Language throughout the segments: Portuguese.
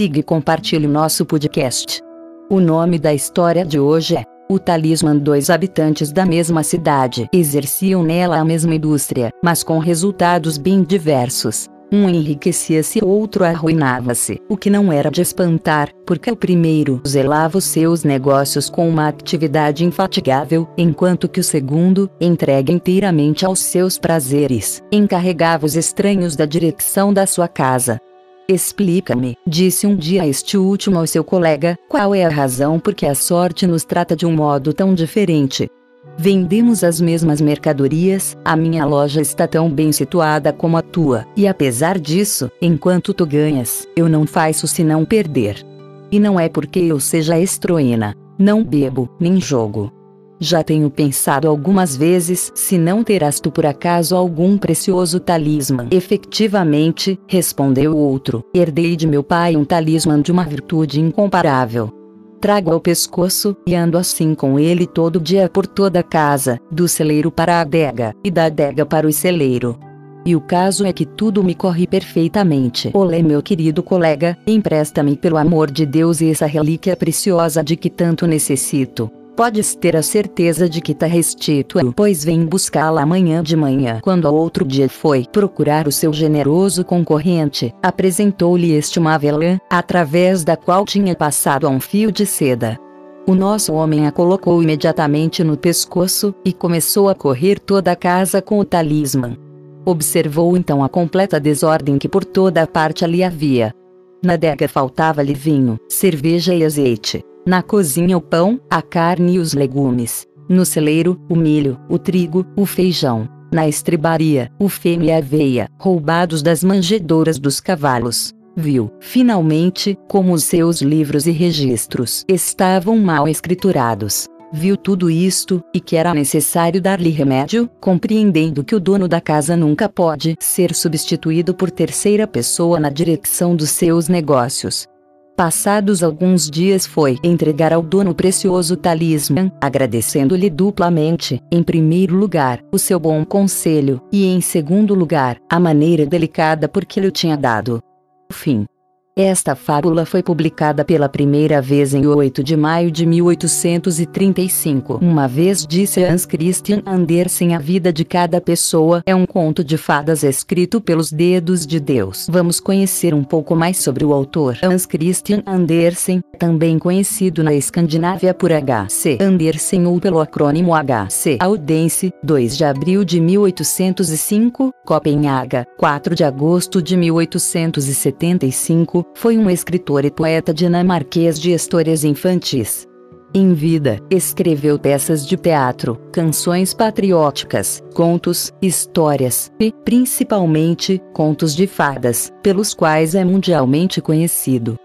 siga e compartilhe nosso podcast. O nome da história de hoje é O Talismã. Dois habitantes da mesma cidade exerciam nela a mesma indústria, mas com resultados bem diversos. Um enriquecia-se, outro arruinava-se, o que não era de espantar, porque o primeiro zelava os seus negócios com uma atividade infatigável, enquanto que o segundo, entregue inteiramente aos seus prazeres, encarregava os estranhos da direção da sua casa. Explica-me, disse um dia este último ao seu colega, qual é a razão por que a sorte nos trata de um modo tão diferente. Vendemos as mesmas mercadorias, a minha loja está tão bem situada como a tua, e apesar disso, enquanto tu ganhas, eu não faço senão perder. E não é porque eu seja estroína, não bebo, nem jogo. Já tenho pensado algumas vezes se não terás tu por acaso algum precioso talismã. Efetivamente, respondeu o outro, herdei de meu pai um talismã de uma virtude incomparável trago ao pescoço, e ando assim com ele todo dia por toda a casa, do celeiro para a adega, e da adega para o celeiro. E o caso é que tudo me corre perfeitamente. Olê meu querido colega, empresta-me pelo amor de Deus essa relíquia preciosa de que tanto necessito podes ter a certeza de que tá restituo, pois vem buscá-la amanhã de manhã. Quando ao outro dia foi procurar o seu generoso concorrente, apresentou-lhe este uma avelã, através da qual tinha passado a um fio de seda. O nosso homem a colocou imediatamente no pescoço, e começou a correr toda a casa com o talismã. Observou então a completa desordem que por toda a parte ali havia. Na adega faltava-lhe vinho, cerveja e azeite. Na cozinha o pão, a carne e os legumes. No celeiro, o milho, o trigo, o feijão. Na estribaria, o feno e a aveia, roubados das manjedouras dos cavalos. Viu, finalmente, como os seus livros e registros estavam mal escriturados. Viu tudo isto, e que era necessário dar-lhe remédio, compreendendo que o dono da casa nunca pode ser substituído por terceira pessoa na direção dos seus negócios. Passados alguns dias foi entregar ao dono o precioso talismã, agradecendo-lhe duplamente, em primeiro lugar, o seu bom conselho, e em segundo lugar, a maneira delicada por que lhe tinha dado. Fim. Esta fábula foi publicada pela primeira vez em 8 de maio de 1835. Uma vez disse Hans Christian Andersen: A vida de cada pessoa é um conto de fadas escrito pelos dedos de Deus. Vamos conhecer um pouco mais sobre o autor. Hans Christian Andersen, também conhecido na Escandinávia por H.C. Andersen ou pelo acrônimo H.C. Audense, 2 de abril de 1805, Copenhaga, 4 de agosto de 1875 foi um escritor e poeta dinamarquês de histórias infantis. Em vida, escreveu peças de teatro, canções patrióticas, contos, histórias e, principalmente, contos de fadas, pelos quais é mundialmente conhecido.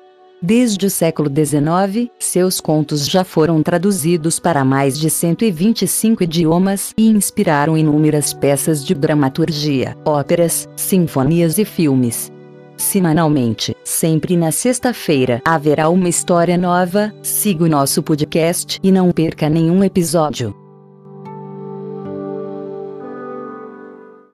Desde o século XIX, seus contos já foram traduzidos para mais de 125 idiomas e inspiraram inúmeras peças de dramaturgia, óperas, sinfonias e filmes. Semanalmente, sempre na sexta-feira, haverá uma história nova. Siga o nosso podcast e não perca nenhum episódio.